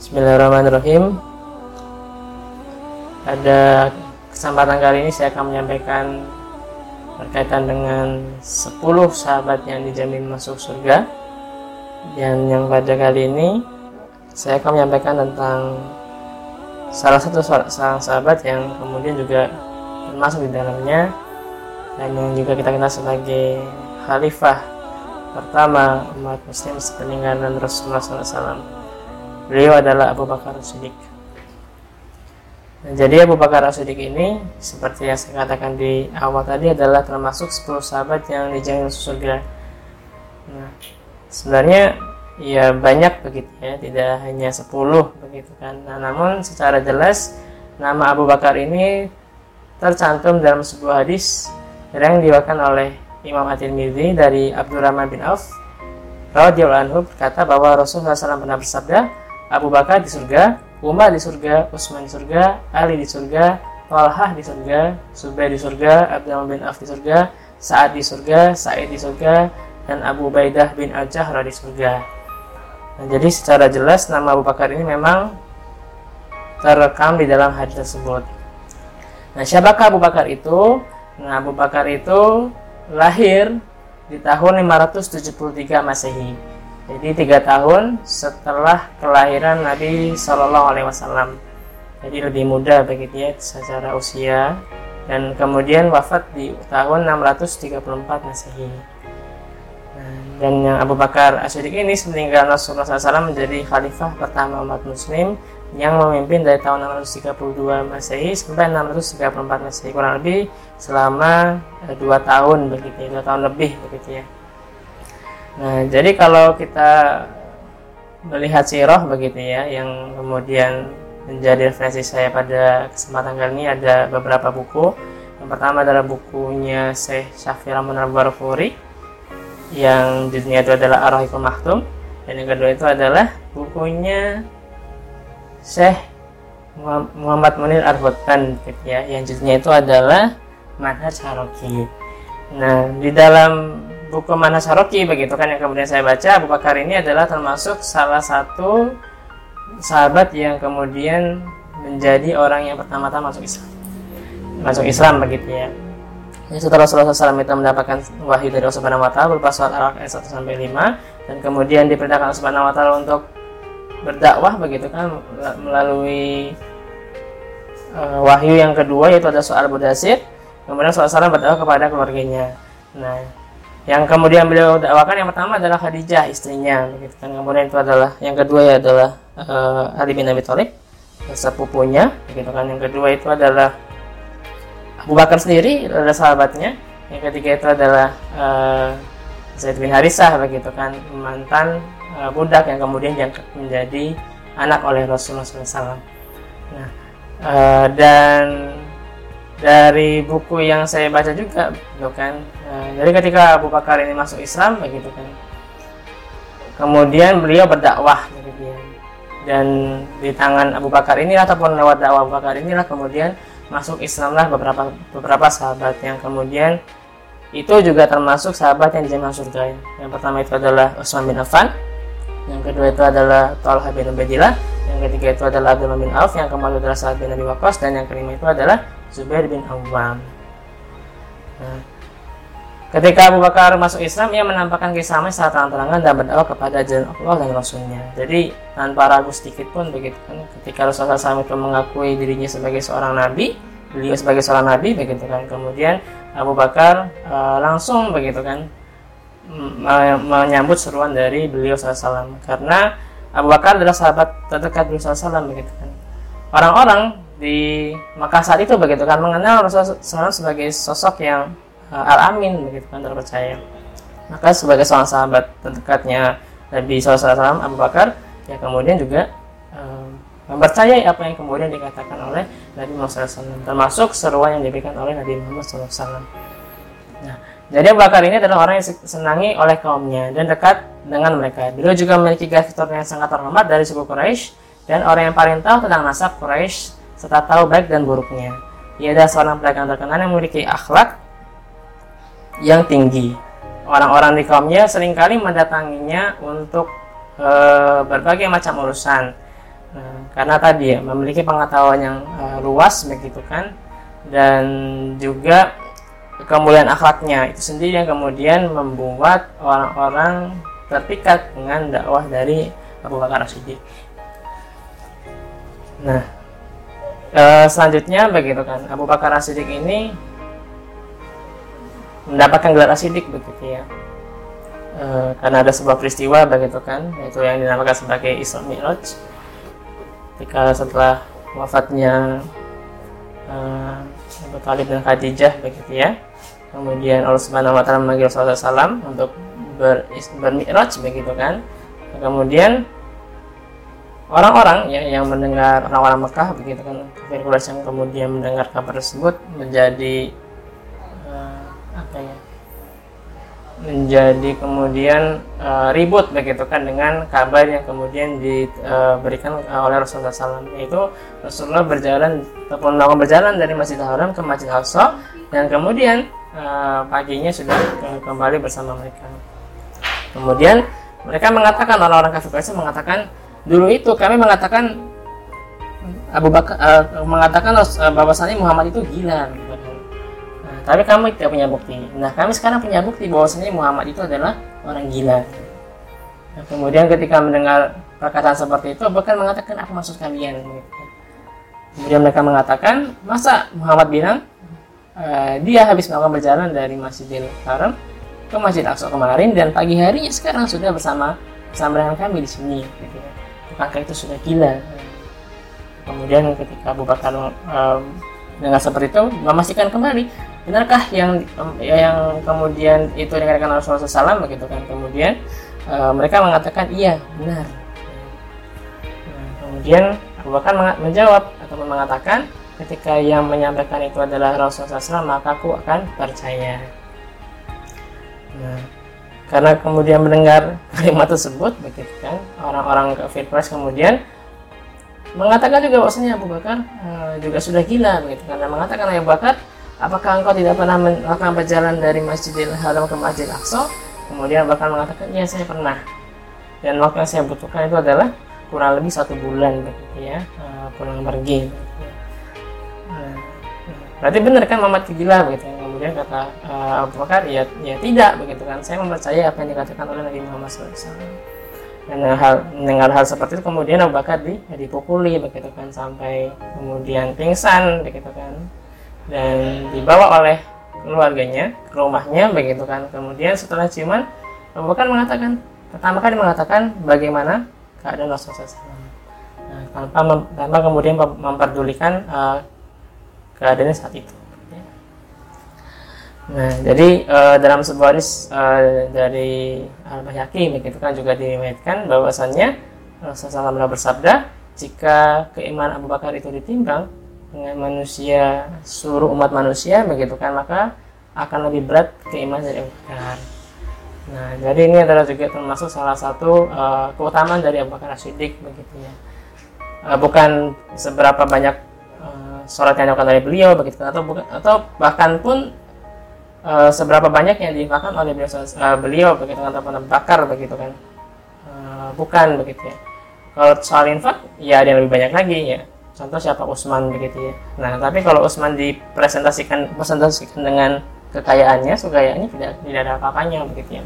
Bismillahirrahmanirrahim. Pada kesempatan kali ini saya akan menyampaikan berkaitan dengan 10 sahabat yang dijamin masuk surga. Dan yang pada kali ini saya akan menyampaikan tentang salah satu seorang sahabat yang kemudian juga termasuk di dalamnya dan yang juga kita kenal sebagai khalifah pertama umat muslim sepeninggalan Rasulullah SAW. Beliau adalah Abu Bakar Siddiq. Nah, jadi Abu Bakar As-Siddiq ini seperti yang saya katakan di awal tadi adalah termasuk 10 sahabat yang dijamin surga. Nah, sebenarnya ya banyak begitu ya, tidak hanya 10 begitu kan. Nah, namun secara jelas nama Abu Bakar ini tercantum dalam sebuah hadis yang diwakilkan oleh Imam At-Tirmidzi dari Abdurrahman bin Auf radhiyallahu anhu berkata bahwa Rasulullah SAW pernah bersabda, Abu Bakar di surga, Umar di surga, Utsman di surga, Ali di surga, Talhah di surga, Zubair di surga, Abdullah bin Auf di surga, Sa'ad di surga, Sa'id di surga, dan Abu Ubaidah bin Al-Jahra di surga. Nah, jadi secara jelas nama Abu Bakar ini memang terekam di dalam hadis tersebut. Nah, siapakah Abu Bakar itu? Nah, Abu Bakar itu lahir di tahun 573 Masehi. Jadi tiga tahun setelah kelahiran Nabi Shallallahu Alaihi Wasallam. Jadi lebih muda begitu ya secara usia dan kemudian wafat di tahun 634 Masehi. Dan yang Abu Bakar As-Siddiq ini meninggal Rasulullah SAW menjadi khalifah pertama umat Muslim yang memimpin dari tahun 632 Masehi sampai 634 Masehi kurang lebih selama eh, dua tahun begitu ya, dua tahun lebih begitu ya. Nah, jadi kalau kita melihat siroh begitu ya, yang kemudian menjadi referensi saya pada kesempatan kali ini ada beberapa buku. Yang pertama adalah bukunya Syekh Syafir Munar Barfuri yang judulnya itu adalah Ar-Rahikul Maktum dan yang kedua itu adalah bukunya Syekh Muhammad Munir Arhutan gitu ya yang judulnya itu adalah Manhaj Haroki. Nah, di dalam buku Manasaroki begitu kan yang kemudian saya baca. Abu Bakar ini adalah termasuk salah satu sahabat yang kemudian menjadi orang yang pertama-tama masuk Islam. Masuk Islam begitu ya. Setelah Rasulullah SAW itu mendapatkan wahyu dari Allah Subhanahu Wa Taala berupa surat Al ayat 1 sampai 5 dan kemudian diperintahkan Allah Subhanahu Wa Taala untuk berdakwah begitu kan melalui uh, wahyu yang kedua yaitu ada soal Budasir kemudian Rasulullah SAW berdakwah kepada keluarganya. Nah yang kemudian beliau dakwakan yang pertama adalah Khadijah istrinya begitu kan. Kemudian itu adalah yang kedua ya adalah uh, Ali bin Abi Thalib sepupunya begitu kan. Yang kedua itu adalah Abu Bakar sendiri adalah sahabatnya. Yang ketiga itu adalah uh, Zaid bin Harisah begitu kan. Mantan uh, budak yang kemudian yang menjadi anak oleh Rasulullah SAW nah uh, dan dari buku yang saya baca juga gitu kan. Nah, jadi ketika Abu Bakar ini masuk Islam begitu kan. Kemudian beliau berdakwah begitu ya. Dan di tangan Abu Bakar ini ataupun lewat dakwah Abu Bakar inilah kemudian masuk Islamlah beberapa beberapa sahabat yang kemudian itu juga termasuk sahabat yang dijamin surga. Yang pertama itu adalah Utsman bin Affan yang kedua itu adalah Talha bin Ubaidillah yang ketiga itu adalah Abdullah bin Auf yang keempat adalah Sa'ad bin Abi Waqqas dan yang kelima itu adalah Zubair bin Awam. Nah, ketika Abu Bakar masuk Islam, ia menampakkan kisahnya saat terang-terangan dan berdakwah kepada jalan Allah dan Rasulnya. Jadi tanpa ragu sedikit pun begitu kan, ketika Rasulullah SAW itu mengakui dirinya sebagai seorang nabi, beliau sebagai seorang nabi begitu kan. Kemudian Abu Bakar e, langsung begitu kan menyambut seruan dari beliau SAW karena Abu Bakar adalah sahabat terdekat beliau SAW begitu kan. Orang-orang di Makkah saat itu begitu kan mengenal Rasulullah SAW sebagai sosok yang uh, al-amin begitu kan terpercaya maka sebagai seorang sahabat terdekatnya Nabi SAW Abu Bakar ya kemudian juga uh, mempercayai apa yang kemudian dikatakan oleh Nabi Muhammad SAW termasuk seruan yang diberikan oleh Nabi Muhammad SAW. Nah jadi Abu Bakar ini adalah orang yang senangi oleh kaumnya dan dekat dengan mereka. Beliau juga memiliki gestur yang sangat terhormat dari suku Quraisy dan orang yang paling tahu tentang nasab Quraisy serta tahu baik dan buruknya. Ia adalah seorang pedagang terkenal yang memiliki akhlak yang tinggi. Orang-orang di kaumnya sering kali mendatanginya untuk e, berbagai macam urusan. nah, karena tadi ya memiliki pengetahuan yang uh, luas begitu kan dan juga kemuliaan akhlaknya itu sendiri yang kemudian membuat orang-orang terpikat dengan dakwah dari Abu Bakar Siddiq. Nah, e, selanjutnya begitu kan Abu Bakar Siddiq ini mendapatkan gelar Asidik begitu ya. E, karena ada sebuah peristiwa begitu kan, yaitu yang dinamakan sebagai Isra Mi'raj. Ketika setelah wafatnya e, Abu Talib dan Khadijah begitu ya. Kemudian Allah Subhanahu wa taala memanggil Rasulullah SAW untuk ber, bermi'raj begitu kan. Kemudian orang-orang ya yang mendengar orang-orang Mekah begitu kan kafir yang kemudian mendengar kabar tersebut menjadi uh, apa ya menjadi kemudian uh, ribut begitu kan dengan kabar yang kemudian diberikan uh, oleh Rasulullah SAW yaitu Rasulullah berjalan ataupun melakukan berjalan dari Masjidil Haram ke Masjid Aqsa dan kemudian uh, paginya sudah kembali bersama mereka. Kemudian mereka mengatakan orang-orang kafir Quraisy mengatakan dulu itu kami mengatakan Abu Bakar uh, mengatakan uh, bahwasanya Muhammad itu gila gitu. Nah, tapi kami tidak punya bukti. Nah, kami sekarang punya bukti bahwasanya Muhammad itu adalah orang gila. Nah, kemudian ketika mendengar perkataan seperti itu, bahkan mengatakan apa maksud kalian? Gitu. Kemudian mereka mengatakan, masa Muhammad bilang uh, dia habis melakukan berjalan dari Masjidil Haram ke Masjid Aqsa kemarin dan pagi harinya sekarang sudah bersama bersama kami di sini. Gitu maka itu sudah gila. Kemudian ketika Abu Bakar um, dengan seperti itu memastikan kembali benarkah yang yang kemudian itu dikatakan Rasulullah SAW begitu kan. Kemudian uh, mereka mengatakan iya benar. Nah, kemudian Abu Bakar menjawab atau mengatakan ketika yang menyampaikan itu adalah Rasulullah SAW maka aku akan percaya. Nah karena kemudian mendengar kalimat tersebut begitu kan orang-orang kafir Quraisy kemudian mengatakan juga bahwasanya Abu Bakar uh, juga sudah gila begitu. Karena mengatakan Abu Bakar apakah engkau tidak pernah melakukan perjalanan dari Masjidil Haram ke Masjid Aqsa? Kemudian Bakar mengatakan ya saya pernah. Dan waktu yang saya butuhkan itu adalah kurang lebih satu bulan begitu ya uh, pulang pergi nah, berarti benar kan Muhammad gila begitu ya kemudian kata uh, Abu Bakar ya ya tidak begitu kan. Saya mempercayai apa yang dikatakan oleh Nabi Muhammad SAW dan hal mendengar hal seperti itu kemudian Abu Bakar di, ya, dipukuli begitu kan sampai kemudian pingsan begitu kan. Dan dibawa oleh keluarganya ke rumahnya begitu kan. Kemudian setelah ciuman Abu Bakar mengatakan pertama kali mengatakan bagaimana keadaan Rasulullah SAW nah, tanpa tanpa kemudian memperdulikan uh, keadaannya saat itu Nah, jadi uh, dalam sebuah hadis uh, dari Al Baihaqi begitu kan juga diriwayatkan bahwasannya Rasulullah SAW bersabda, jika keimanan Abu Bakar itu ditimbang dengan manusia seluruh umat manusia begitu kan maka akan lebih berat keimanan dari Abu Bakar. Nah, jadi ini adalah juga termasuk salah satu uh, keutamaan dari Abu Bakar Siddiq begitu ya. Uh, bukan seberapa banyak sholat yang dilakukan oleh beliau begitu atau bukan atau bahkan pun uh, seberapa banyak yang diinfakkan oleh beliau, uh, beliau begitu kan ataupun bakar begitu kan. Uh, bukan begitu ya. Kalau soal infak ya ada yang lebih banyak lagi ya. Contoh siapa? Usman begitu ya. Nah tapi kalau Usman dipresentasikan presentasikan dengan kekayaannya kekayaannya tidak tidak ada apa-apanya begitu ya.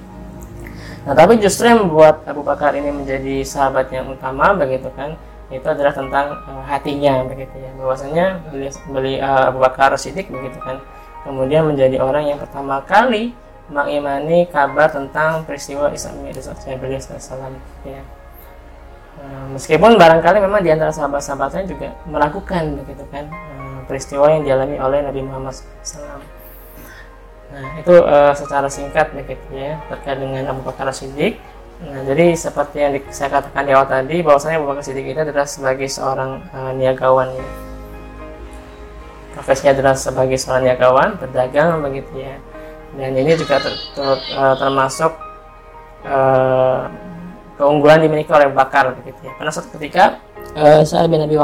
Nah tapi justru yang membuat Abu Bakar ini menjadi sahabat yang utama begitu kan itu adalah tentang uh, hatinya begitu ya. Bahwasanya beli, beli uh, Abu Bakar Siddiq begitu kan kemudian menjadi orang yang pertama kali mengimani kabar tentang peristiwa Isra Mi'raj beliau SAW ya. Nah, meskipun barangkali memang di antara sahabat-sahabatnya juga melakukan begitu kan eh, peristiwa yang dialami oleh Nabi Muhammad SAW. Nah itu uh, secara singkat begitu ya terkait dengan Abu Bakar Siddiq. Nah jadi seperti yang saya katakan di awal tadi bahwasanya Abu Bakar Siddiq itu adalah sebagai seorang uh, niagawan ya profesinya adalah sebagai seorang niagawan berdagang begitu ya. Dan ini juga ter, ter, uh, termasuk uh, keunggulan dimiliki oleh Bakar begitu ya. Pernah suatu ketika uh, saya bin Nabi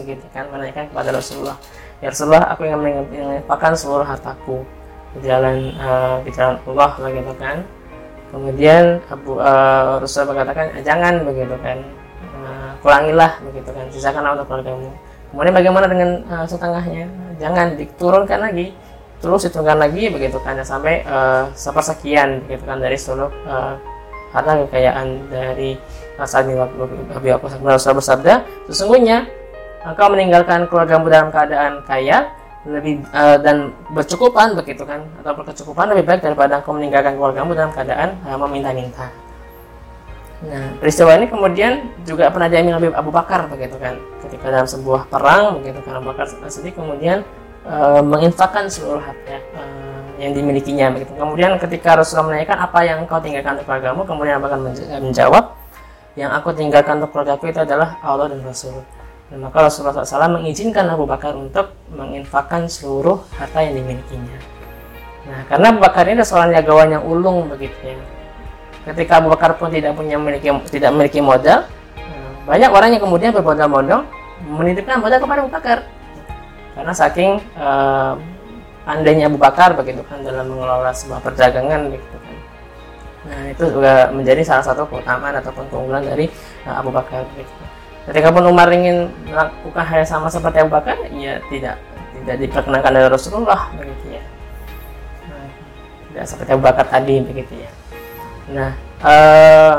begitu kan menanyakan kepada Rasulullah ya Rasulullah aku yang menginfakkan seluruh hartaku di jalan uh, jalan Allah begitu kan. Kemudian Abu uh, Rasulullah mengatakan jangan begitu kan. Uh, kurangilah begitu kan. Sisakan untuk keluargamu kemudian bagaimana dengan uh, setengahnya jangan diturunkan lagi terus diturunkan lagi begitu kan sampai uh, sepersekian begitu kan dari seluruh uh, harta kekayaan dari Sa'ad bin Abi Waqqas bersabda sesungguhnya engkau meninggalkan keluargamu dalam keadaan kaya lebih uh, dan bercukupan begitu kan atau berkecukupan lebih baik daripada engkau meninggalkan keluargamu dalam keadaan uh, meminta-minta. Nah, peristiwa ini kemudian juga pernah dialami oleh Abu Bakar begitu kan ketika dalam sebuah perang begitu kan Abu Bakar sedih kemudian uh, menginfakkan seluruh harta uh, yang dimilikinya begitu. Kemudian ketika Rasulullah menanyakan apa yang engkau tinggalkan untuk keluargamu, kemudian Abu Bakar menjawab, yang aku tinggalkan untuk keluargaku itu adalah Allah dan Rasul. Dan maka Rasulullah SAW mengizinkan Abu Bakar untuk menginfakkan seluruh harta yang dimilikinya. Nah, karena Abu Bakar ini adalah seorang jagawan yang ulung begitu ya. Ketika Abu Bakar pun tidak punya memiliki tidak memiliki modal, banyak orang yang kemudian berbondong-bondong menitipkan modal kepada Abu Bakar. Karena saking uh, pandainya Abu Bakar begitu kan dalam mengelola sebuah perdagangan begitu kan. Nah, itu juga menjadi salah satu keutamaan ataupun keunggulan dari uh, Abu Bakar begitu. Ketika pun Umar ingin melakukan hal yang sama seperti Abu Bakar, ya tidak tidak diperkenankan dari Rasulullah begitu ya. Nah, tidak seperti Abu Bakar tadi begitu ya. Nah, uh,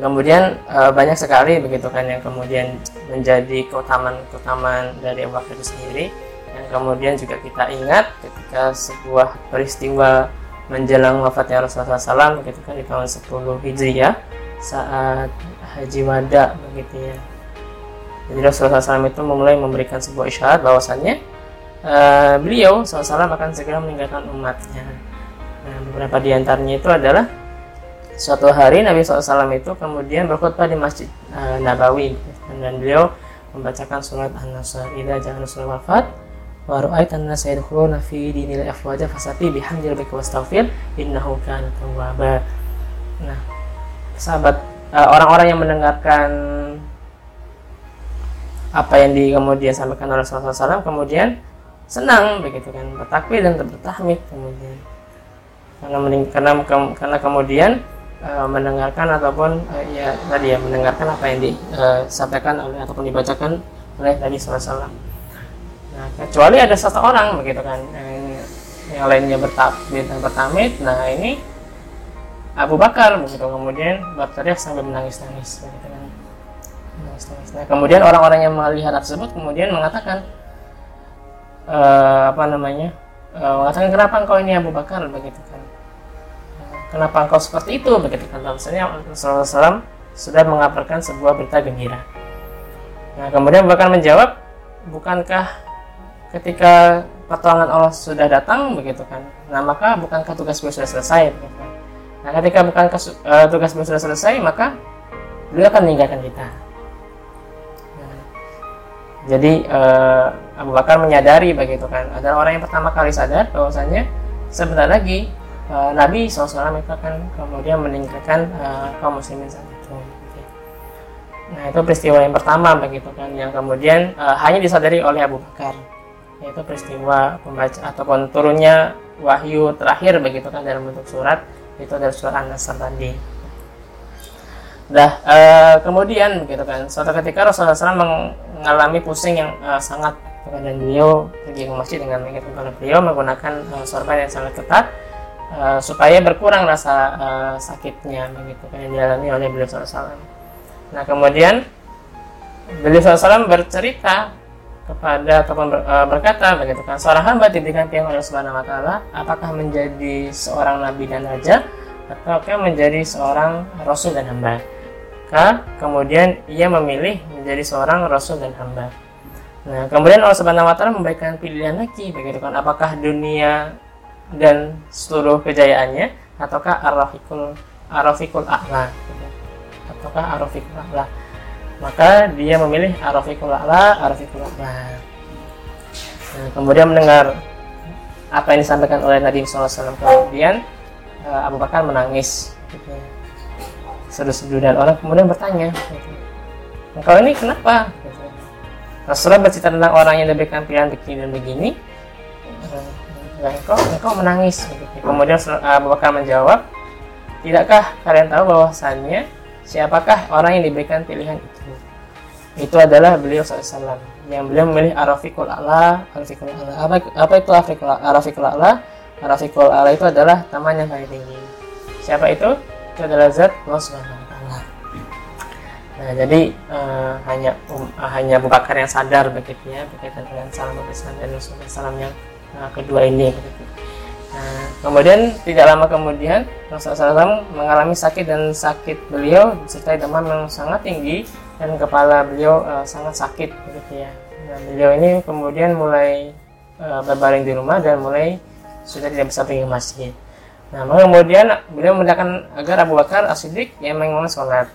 kemudian uh, banyak sekali begitu kan yang kemudian menjadi keutamaan-keutamaan dari Bakar itu sendiri. Yang kemudian juga kita ingat ketika sebuah peristiwa menjelang wafatnya Rasulullah SAW begitu kan di tahun 10 Hijriah saat haji wada begitu ya jadi Rasulullah SAW itu memulai memberikan sebuah isyarat bahwasannya uh, beliau SAW akan segera meninggalkan umatnya nah beberapa di antaranya itu adalah suatu hari Nabi SAW itu kemudian berkhutbah di Masjid uh, Nabawi. Dan beliau membacakan surat An-Nasr Ida jangan Rasulullah wafat wa ra'aitan nas yadkhuluna fi dinil afwaja fasati bihamdi rabbika wastaghfir innahu kana tawwaba. Nah, sahabat Eh, orang-orang uh, yang mendengarkan apa yang di kemudian sampaikan oleh Rasulullah SAW kemudian senang begitu kan? Bertakbir dan bertahmid kemudian. Karena karena karena kemudian uh, mendengarkan ataupun uh, ya tadi ya mendengarkan apa yang disampaikan uh, oleh ataupun dibacakan oleh Nabi SAW. Nah kecuali ada satu orang begitu kan yang, yang lainnya bertakbir dan bertamid, nah ini Abu Bakar begitu. Kemudian berteriak sambil menangis-nangis begitu kan. Menangis-nangis. Nah kemudian orang-orang yang melihat tersebut kemudian mengatakan e, apa namanya e, mengatakan kenapa engkau ini Abu Bakar? begitu kan kenapa engkau seperti itu? Begitu kan Rasulullah SAW sudah mengabarkan sebuah berita gembira. Nah kemudian Bakar menjawab bukankah ketika pertolongan Allah sudah datang begitu kan? Nah maka bukankah tugas gue sudah selesai? Begitu kan Nah, ketika bukan uh, tugas beliau sudah selesai, maka beliau akan meninggalkan kita. Nah, jadi uh, Abu Bakar menyadari begitu kan, adalah orang yang pertama kali sadar bahwasanya sebentar lagi uh, Nabi SAW itu akan kemudian meninggalkan uh, kaum muslimin saat itu. Nah itu peristiwa yang pertama begitu kan, yang kemudian uh, hanya disadari oleh Abu Bakar, yaitu peristiwa pembaca ataupun turunnya wahyu terakhir begitu kan dalam bentuk surat itu adalah surat An-Nasr tadi. Nah, e, kemudian begitu kan, suatu ketika Rasulullah SAW mengalami pusing yang e, sangat dan beliau pergi ke masjid dengan kepada beliau menggunakan e, sorban yang sangat ketat e, supaya berkurang rasa e, sakitnya begitu yang dialami oleh beliau SAW. Nah, kemudian beliau SAW bercerita kepada ataupun ber, uh, berkata begitu kan seorang hamba diberikan pilihan oleh Subhanahu wa taala apakah menjadi seorang nabi dan raja ataukah menjadi seorang rasul dan hamba maka kemudian ia memilih menjadi seorang rasul dan hamba nah kemudian Allah Subhanahu wa taala memberikan pilihan lagi begitu kan apakah dunia dan seluruh kejayaannya ataukah arafikul arafikul a'la ataukah arafikul a'la. Maka dia memilih arafikul a'la arafikul a'la. Nah, kemudian mendengar apa yang disampaikan oleh Nabi SAW kemudian uh, Abu Bakar menangis. Sedu-sedu dan orang kemudian bertanya engkau ini kenapa. Rasulullah bercerita tentang orang yang diberikan pilihan begini dan begini engkau, engkau menangis. Kemudian Abu Bakar menjawab tidakkah kalian tahu bahwasannya siapakah orang yang diberikan pilihan itu? Itu adalah beliau SAW yang beliau memilih Arafikul A'la Arafikul A'la. Apa, apa itu Arafikul Arafikul A'la? Arafikul A'la itu adalah taman yang paling tinggi. Siapa itu? Itu adalah zat Allah Subhanahu wa taala. Nah jadi uh, hanya um, uh, hanya Abu Bakar yang sadar begitu ya berkaitan dengan salam Islam dan Rasulullah salam yang uh, kedua ini Nah, kemudian tidak lama kemudian Rasulullah SAW mengalami sakit dan sakit beliau disertai demam yang sangat tinggi dan kepala beliau uh, sangat sakit begitu ya. Nah, beliau ini kemudian mulai uh, berbaring di rumah dan mulai sudah tidak bisa pergi ke masjid. Nah, kemudian beliau mendakan agar Abu Bakar As-Siddiq yang mengimami sholat.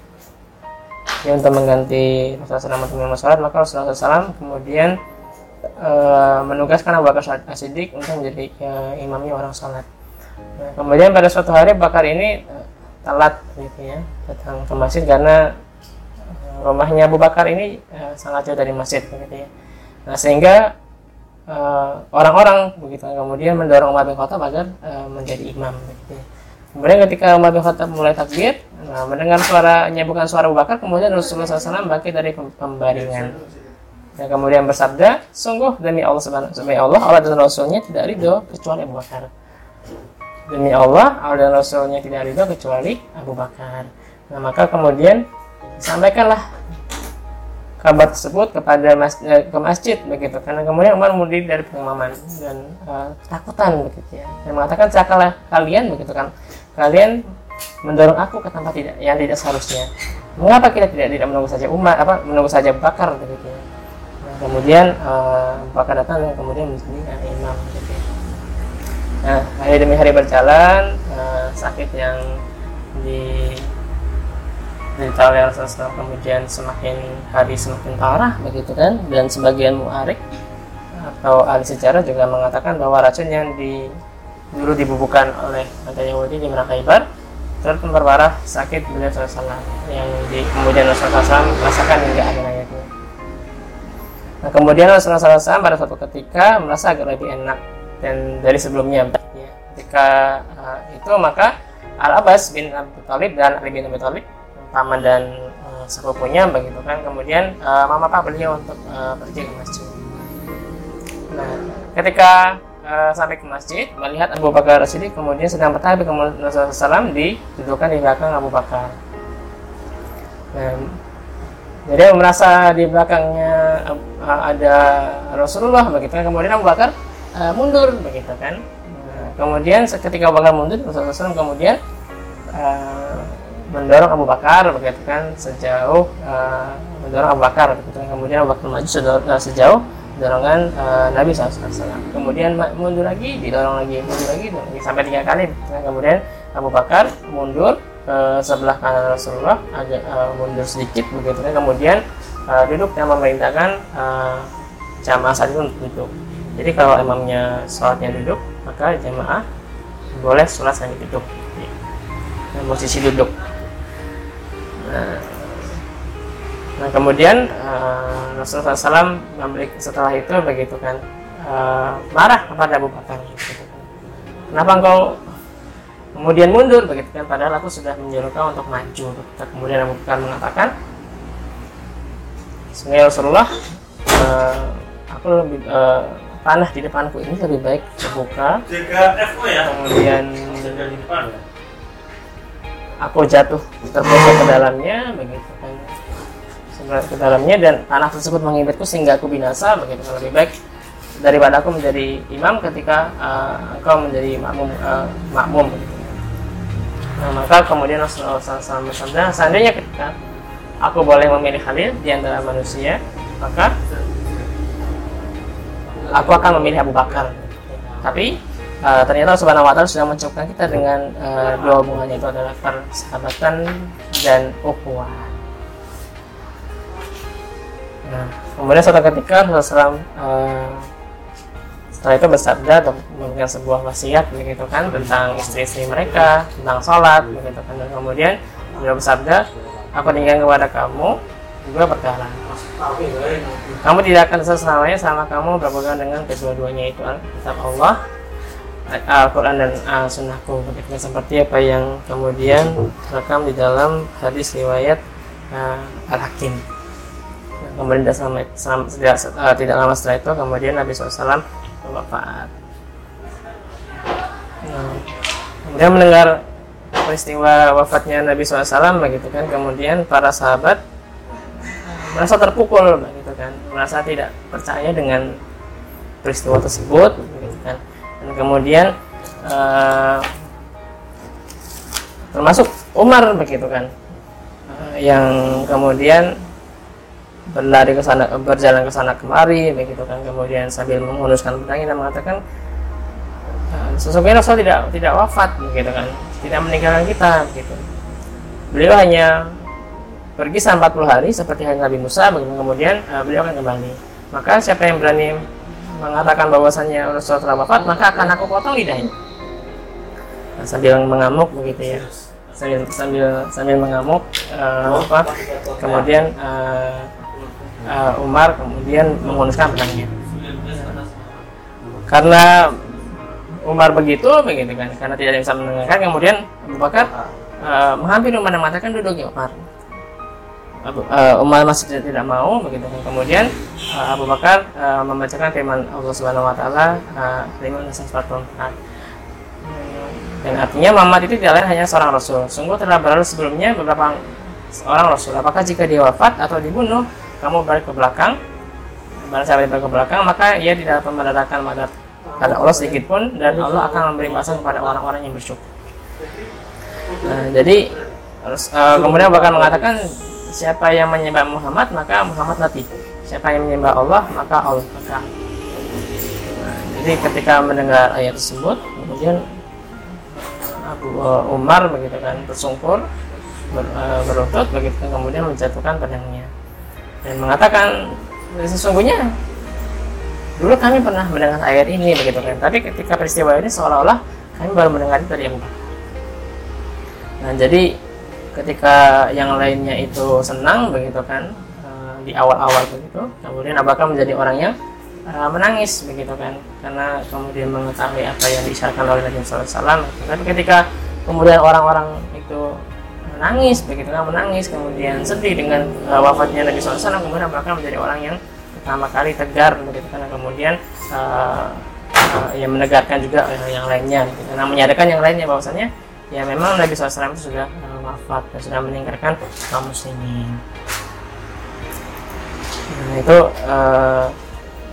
Ya, untuk mengganti Rasulullah SAW untuk sholat, maka Rasulullah SAW kemudian uh, menugaskan Abu Bakar As-Siddiq untuk menjadi uh, imamnya orang sholat. Nah, kemudian pada suatu hari Bakar ini uh, telat gitu ya datang ke masjid karena rumahnya Abu Bakar ini sangat jauh dari masjid begitu ya. Nah, sehingga orang-orang begitu kemudian mendorong Umar bin Khattab agar menjadi imam begitu ya. Kemudian ketika Umar bin Khattab mulai takbir, nah, mendengar suaranya bukan suara Abu Bakar, kemudian Rasulullah SAW bangkit dari pembaringan. Kemudian bersabda, sungguh demi Allah subhanahu demi Allah, Allah dan Rasulnya tidak ridho kecuali Abu Bakar. Demi Allah, Allah dan Rasulnya tidak ridho kecuali Abu Bakar. Nah maka kemudian sampaikanlah kabar tersebut kepada mas, eh, ke masjid begitu. Karena kemudian Umar mundur dari pengimaman dan uh, ketakutan begitu ya. Dan mengatakan cakalah kalian? Begitu kan. Kalian mendorong aku ke tempat tidak yang tidak seharusnya. Mengapa kita tidak tidak menunggu saja Umar apa menunggu saja Bakar? Begitu ya kemudian uh, Bakar datang dan kemudian menjadi imam begitu ya. nah hari demi hari berjalan uh, sakit yang di diderita oleh Rasulullah kemudian semakin hari semakin parah begitu kan dan sebagian muarik atau ahli sejarah juga mengatakan bahwa racun yang di dulu dibubuhkan oleh ada Yahudi di Merakaibar terus memperparah sakit beliau Rasulullah yang di, kemudian Rasulullah SAW merasakan hingga akhir hayatnya. Nah kemudian Rasulullah SAW pada suatu ketika merasa agak lebih enak dan dari sebelumnya ya. ketika uh, itu maka Al Abbas bin Abi Thalib dan Ali bin Abi Thalib paman dan uh, sepupunya begitu kan kemudian uh, mama pak beliau untuk uh, pergi ke masjid nah ketika uh, sampai ke masjid melihat Abu Bakar Siddiq kemudian sedang bertakbir kemudian Rasulullah SAW didudukkan di belakang Abu Bakar nah, jadi merasa di belakangnya uh, ada Rasulullah begitu kan. Kemudian Abu Bakar uh, mundur begitu kan. Nah, kemudian ketika Abu Bakar mundur Rasulullah SAW kemudian uh, mendorong Abu Bakar begitu kan sejauh uh, mendorong Abu Bakar begitu kan. Kemudian Abu Bakar maju sejauh, uh, dorongan uh, Nabi SAW kemudian kemudian lagi didorong lagi mundur lagi, lagi sampai tiga kali nah, kemudian Abu Bakar mundur ke sebelah kanan Rasulullah agak uh, mundur sedikit begitu kan kemudian uh, duduk dan memerintahkan uh, jamaah saat itu untuk duduk jadi kalau imamnya sholatnya duduk maka jamaah boleh sholat sambil duduk dan posisi duduk Nah, kemudian uh, Rasulullah SAW setelah itu begitu kan uh, marah kepada Abu Bakar. Gitu. Kenapa engkau kemudian mundur begitu kan? Padahal aku sudah menyuruh kau untuk maju. Kemudian Abu Bakar mengatakan, Sebenarnya Rasulullah, uh, aku lebih uh, panah di depanku ini lebih baik terbuka. Ya? Kemudian aku jatuh terpojok ke dalamnya begitu kan ke dalamnya dan tanah tersebut mengibetku sehingga aku binasa begitu kan lebih baik daripada aku menjadi imam ketika uh, engkau menjadi makmum uh, makmum begitu. Nah, maka kemudian Rasulullah SAW bersabda, seandainya ketika aku boleh memilih Khalil di antara manusia, maka aku akan memilih Abu Bakar. Tapi uh, ternyata Subhanahu wa taala sudah mencukupkan kita dengan uh, dua hubungannya itu adalah persahabatan dan ukhuwah. Nah, kemudian suatu ketika Rasulullah uh, setelah itu bersabda memberikan sebuah wasiat begitu kan tentang istri-istri mereka, tentang sholat begitu kan. Dan kemudian beliau bersabda, aku tinggal kepada kamu juga perkara. Kamu tidak akan selamanya sama kamu berpegang dengan kedua-duanya itu kitab Allah Al-Quran dan Al-Sunnahku. Seperti apa yang kemudian terekam di dalam hadis riwayat uh, Al-Hakim. Kemudian tidak, selama, selama, tidak, uh, tidak lama setelah itu kemudian Nabi SAW wafat. Nah, kemudian mendengar peristiwa wafatnya Nabi SAW begitu kan kemudian para sahabat merasa terpukul begitu kan merasa tidak percaya dengan peristiwa tersebut begitu kan. Dan kemudian uh, termasuk Umar begitu kan uh, yang kemudian berlari ke sana berjalan ke sana kemari begitu kan. Kemudian sambil menghunuskan pedangnya dan mengatakan eh, sesungguhnya Rasul tidak tidak wafat begitu kan. Tidak meninggalkan kita begitu. Beliau hanya pergi selama 40 hari seperti hari Nabi Musa begitu. Kemudian uh, beliau akan kembali. Maka siapa yang berani mengatakan bahwasannya Rasul telah wafat maka akan aku potong lidahnya. Nah, sambil mengamuk begitu ya. Sambil sambil sambil mengamuk uh, apa kemudian uh, uh, Umar kemudian mengundurkan pedangnya karena Umar begitu begitu kan. Karena tidak bisa mendengarkan kemudian Abu Bakar uh, menghampiri Umar dan mengatakan duduk ya Umar. Abu, uh, Umar masih tidak, tidak mau begitu kan. Kemudian uh, Abu Bakar uh, membacakan firman Allah Subhanahu Wa Taala lima uh, dan artinya Muhammad itu tidak lain hanya seorang Rasul. Sungguh telah berlalu sebelumnya beberapa orang Rasul. Apakah jika dia wafat atau dibunuh kamu balik ke belakang barang siapa balik ke belakang maka ia tidak akan mendapatkan madat pada Allah sedikit pun dan Allah akan memberi balasan kepada orang-orang yang bersyukur. Nah, jadi uh, kemudian bahkan mengatakan siapa yang menyembah Muhammad maka Muhammad mati. Siapa yang menyembah Allah maka Allah maka jadi ketika mendengar ayat tersebut kemudian Abu uh, Umar begitu kan bersungkur ber, uh, berlutut begitu kemudian menjatuhkan pedangnya dan mengatakan sesungguhnya dulu kami pernah mendengar ayat ini begitu kan. Tapi ketika peristiwa ini seolah-olah kami baru mendengar itu dari Bakar nah jadi ketika yang lainnya itu senang begitu kan eh, di awal-awal begitu kemudian Abu Bakar menjadi orang yang uh, menangis begitu kan karena kemudian mengetahui apa yang diisyaratkan oleh Nabi SAW tapi ketika kemudian orang-orang itu menangis begitu kan menangis kemudian sedih dengan uh, wafatnya Nabi SAW kemudian bahkan menjadi orang yang pertama kali tegar begitu kan kemudian uh, uh, ya menegarkan juga yang lainnya gitu. nah menyadarkan yang lainnya bahwasanya ya memang Nabi SAW itu sudah uh, wafat dan sudah meninggalkan kaum muslimin nah itu uh,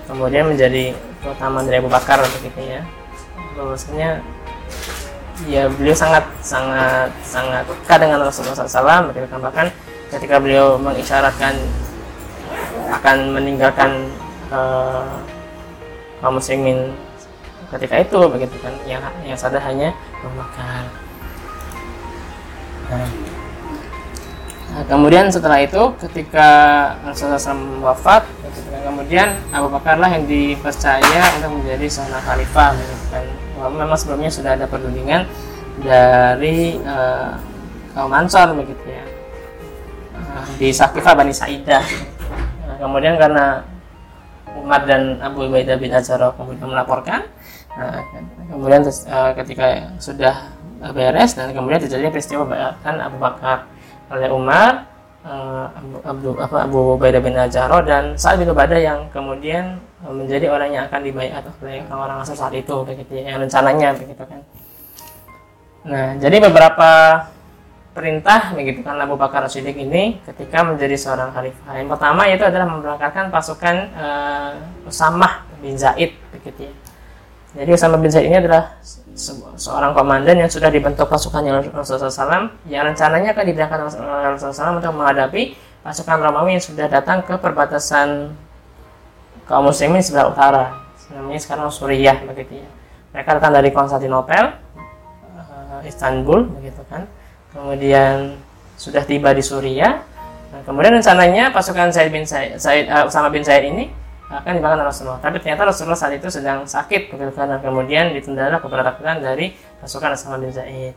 kemudian menjadi keutamaan dari Abu Bakar begitu ya bahwasanya ya beliau sangat sangat sangat dekat dengan Rasulullah SAW bahkan bahkan ketika beliau mengisyaratkan akan meninggalkan uh, kaum muslimin ketika itu begitu kan. Yang yang sadar hanya memakan. Nah, nah, kemudian setelah itu ketika Rasulullah SAW wafat kemudian Abu Bakar lah yang dipercaya untuk menjadi seorang khalifah begitu kan memang sebelumnya sudah ada perundingan dari uh, kaum Ansor begitu ya. Uh, di Sakifah Bani Sa'idah. Nah, kemudian karena Umar dan Abu Ubaidah bin Ajarah kemudian melaporkan nah, kemudian uh, ketika sudah beres dan kemudian terjadi peristiwa bayatan Abu Bakar oleh Umar uh, Abu, apa, Abu Ubaidah bin Ajarah dan Sa'ad bin Ubadah yang kemudian menjadi orang yang akan dibayar oleh orang-orang asal saat itu begitu ya, yang rencananya begitu kan. Nah jadi beberapa perintah begitu kan Abu Bakar Siddiq ini ketika menjadi seorang khalifah. Yang pertama itu adalah memberangkatkan pasukan uh, Usamah bin Zaid begitu ya. Jadi Usamah bin Zaid ini adalah seorang komandan yang sudah dibentuk pasukannya Rasulullah SAW yang rencananya akan diberangkatkan Rasulullah SAW untuk menghadapi pasukan Romawi yang sudah datang ke perbatasan kaum muslimin sebelah utara. Namanya sekarang Suriah begitu ya. Mereka datang dari Konstantinopel uh, Istanbul begitu kan. Kemudian sudah tiba di Suriah. Nah, kemudian rencananya pasukan Said bin Said, Said uh, Usama bin Said ini akan dimakan Rasulullah. Tapi ternyata Rasulullah saat itu sedang sakit begitu kan. Dan kemudian ditunda keberangkatan dari pasukan Usama bin Said.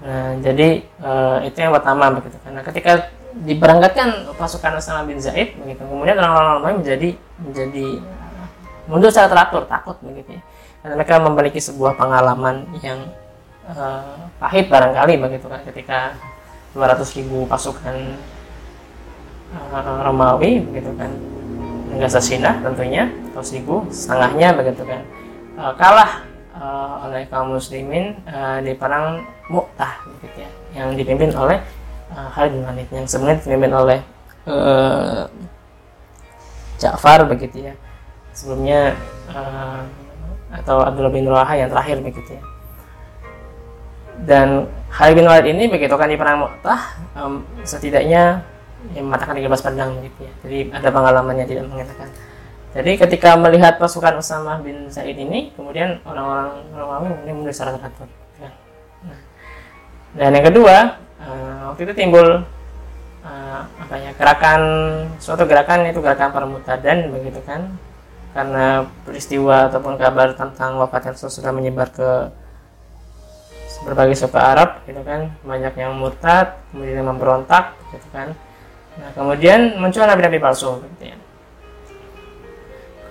Nah, jadi uh, itu yang pertama begitu. Karena ketika diberangkatkan pasukan Usama bin Zaid begitu. Kemudian orang-orang lain menjadi menjadi mundur secara teratur takut begitu ya. Mereka memiliki sebuah pengalaman yang uh, pahit barangkali begitu kan ketika 200 ribu pasukan uh, Romawi begitu kan Gazasinah tentunya atau ribu setengahnya begitu kan uh, kalah uh, oleh kaum muslimin uh, di perang Mu'tah begitu ya yang dipimpin oleh uh, Walid yang sebenarnya dipimpin oleh uh, Ja'far begitu ya. Sebelumnya uh, atau Abdullah bin Rawaha yang terakhir begitu ya. Dan Khalid bin Walid ini begitu kan di perang Mu'tah um, setidaknya yang mengatakan 13 pedang begitu ya. Jadi ada pengalamannya tidak mengatakan. Jadi ketika melihat pasukan Usamah bin Said ini kemudian orang-orang Romawi kemudian mundur teratur ya. nah, dan yang kedua uh, waktu itu timbul uh, apa ya gerakan suatu gerakan itu gerakan permutadan begitu kan. Karena peristiwa ataupun kabar tentang wafatnya Rasul sudah menyebar ke berbagai suku Arab gitu kan. Banyak yang murtad kemudian yang memberontak gitu kan. Nah kemudian muncul nabi-nabi palsu gitu ya.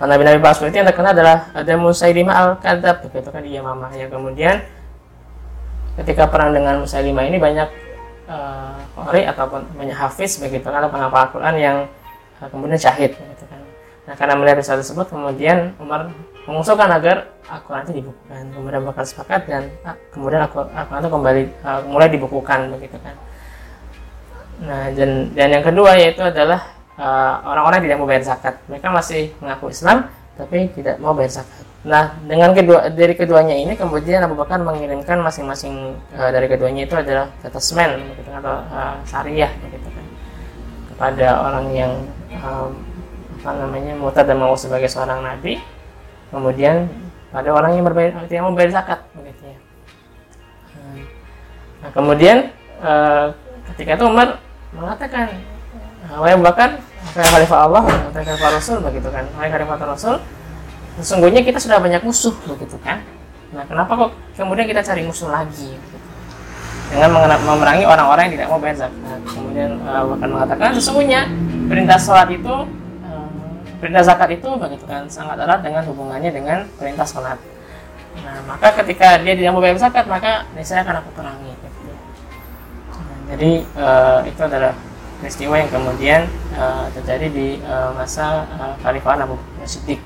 Karena nabi-nabi palsu itu yang terkenal adalah ada Musailimah al-Kadzab begitu kan di Yamamah yang kemudian ketika perang dengan Musailimah ini banyak uh, ataupun banyak hafiz begitu kan penghafal Al-Quran yang uh, kemudian syahid begitu kan. Nah karena melihat risau tersebut kemudian Umar mengusulkan agar Al-Quran itu dibukukan. Kemudian bakal sepakat dan uh, kemudian Al-Quran itu kembali uh, mulai dibukukan begitu kan. Nah dan dan yang kedua yaitu adalah orang-orang uh, tidak mau bayar zakat. Mereka masih mengaku Islam tapi tidak mau bayar zakat Nah, dengan kedua dari keduanya ini kemudian Abu Bakar mengirimkan masing-masing uh, dari keduanya itu adalah statement gitu, atau uh, syariah gitu kan kepada orang yang um, apa namanya mau sebagai seorang nabi. Kemudian pada orang yang berbayar yang membayar zakat begitu ya. Nah, kemudian uh, ketika itu Umar mengatakan, "Wahai Abu Bakar, khalifah Allah, khalifah Rasul begitu kan. Wahai khalifah Rasul, sesungguhnya kita sudah banyak musuh begitu kan? Nah kenapa kok kemudian kita cari musuh lagi? Dengan memerangi orang-orang yang tidak mau bayar zakat. Kemudian uh, bahkan mengatakan sesungguhnya perintah sholat itu uh, perintah zakat itu begitu kan sangat erat dengan hubungannya dengan perintah sholat. Nah maka ketika dia tidak mau bayar zakat maka saya akan aku perangi gitu. nah, jadi uh, itu adalah peristiwa yang kemudian terjadi di masa Khalifah Abu Siddiq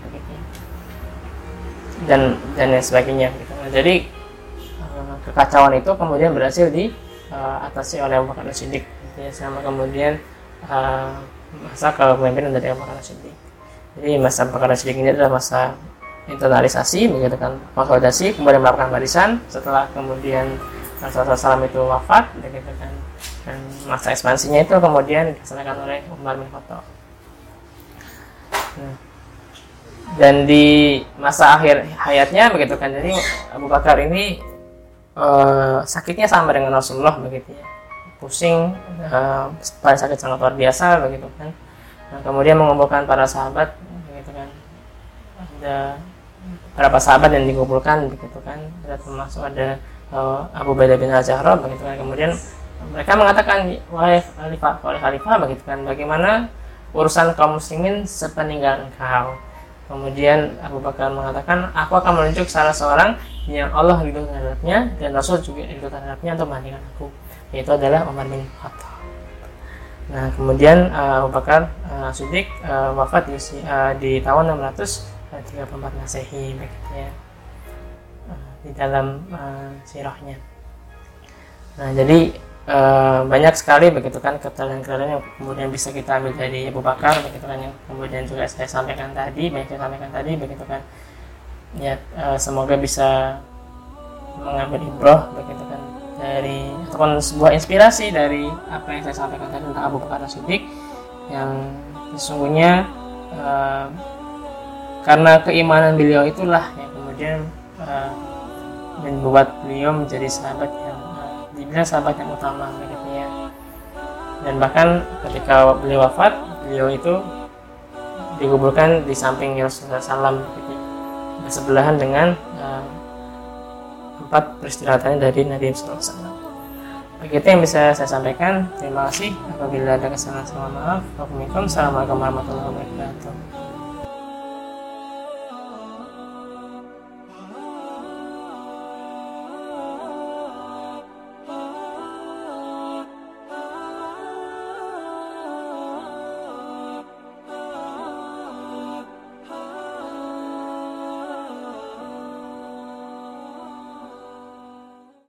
dan dan lain sebagainya. Gitu. Nah, jadi uh, kekacauan itu kemudian berhasil di uh, atasi oleh Abu Bakar Siddiq. Ya, sama kemudian uh, masa kepemimpinan dari Abu Bakar Siddiq. Jadi masa Abu Bakar Siddiq ini adalah masa internalisasi begitu kan konsolidasi kemudian melakukan barisan. Setelah kemudian Rasulullah SAW itu wafat begitu kan dan masa ekspansinya itu kemudian dilaksanakan oleh Umar bin Khattab. Nah, dan di masa akhir hayatnya begitu kan. Jadi Abu Bakar ini uh, sakitnya sama dengan Rasulullah begitu ya. Pusing uh, sakit sangat luar biasa begitu kan. Nah, kemudian mengumpulkan para sahabat begitu kan. Ada beberapa sahabat yang dikumpulkan begitu kan. Ada termasuk ada uh, Abu Bakar bin Al-Zahra begitu kan. Kemudian mereka mengatakan wahai khalifah wahai khalifah begitu kan. Bagaimana urusan kaum muslimin sepeninggal engkau Kemudian Abu Bakar mengatakan, aku akan menunjuk salah seorang yang Allah ridho terhadapnya dan Rasul juga ridho terhadapnya untuk menggantikan aku, yaitu adalah Umar bin Khattab. Nah, kemudian uh, Abu Bakar uh, Siddiq uh, wafat di, uh, di tahun 634 Masehi begitu ya. Di dalam uh, sirahnya. Nah, jadi e, banyak sekali begitu kan keterangan-keterangan yang kemudian bisa kita ambil dari Abu Bakar begitu kan yang kemudian juga saya sampaikan tadi banyak saya sampaikan tadi begitu kan. Ya e, semoga bisa mengambil ibroh begitu kan dari ataupun sebuah inspirasi dari apa yang saya sampaikan tadi tentang Abu Bakar Siddiq yang sesungguhnya e, karena keimanan beliau itulah yang kemudian membuat beliau menjadi sahabat yang dibilang sahabat yang utama begitu ya dan bahkan ketika beliau wafat beliau itu dikuburkan di samping Rasulullah SAW gitu, bersebelahan dengan uh, tempat peristirahatannya dari Nabi SAW begitu yang bisa saya sampaikan terima kasih. Apabila ada kesalahan sama maaf. Assalamualaikum warahmatullahi wabarakatuh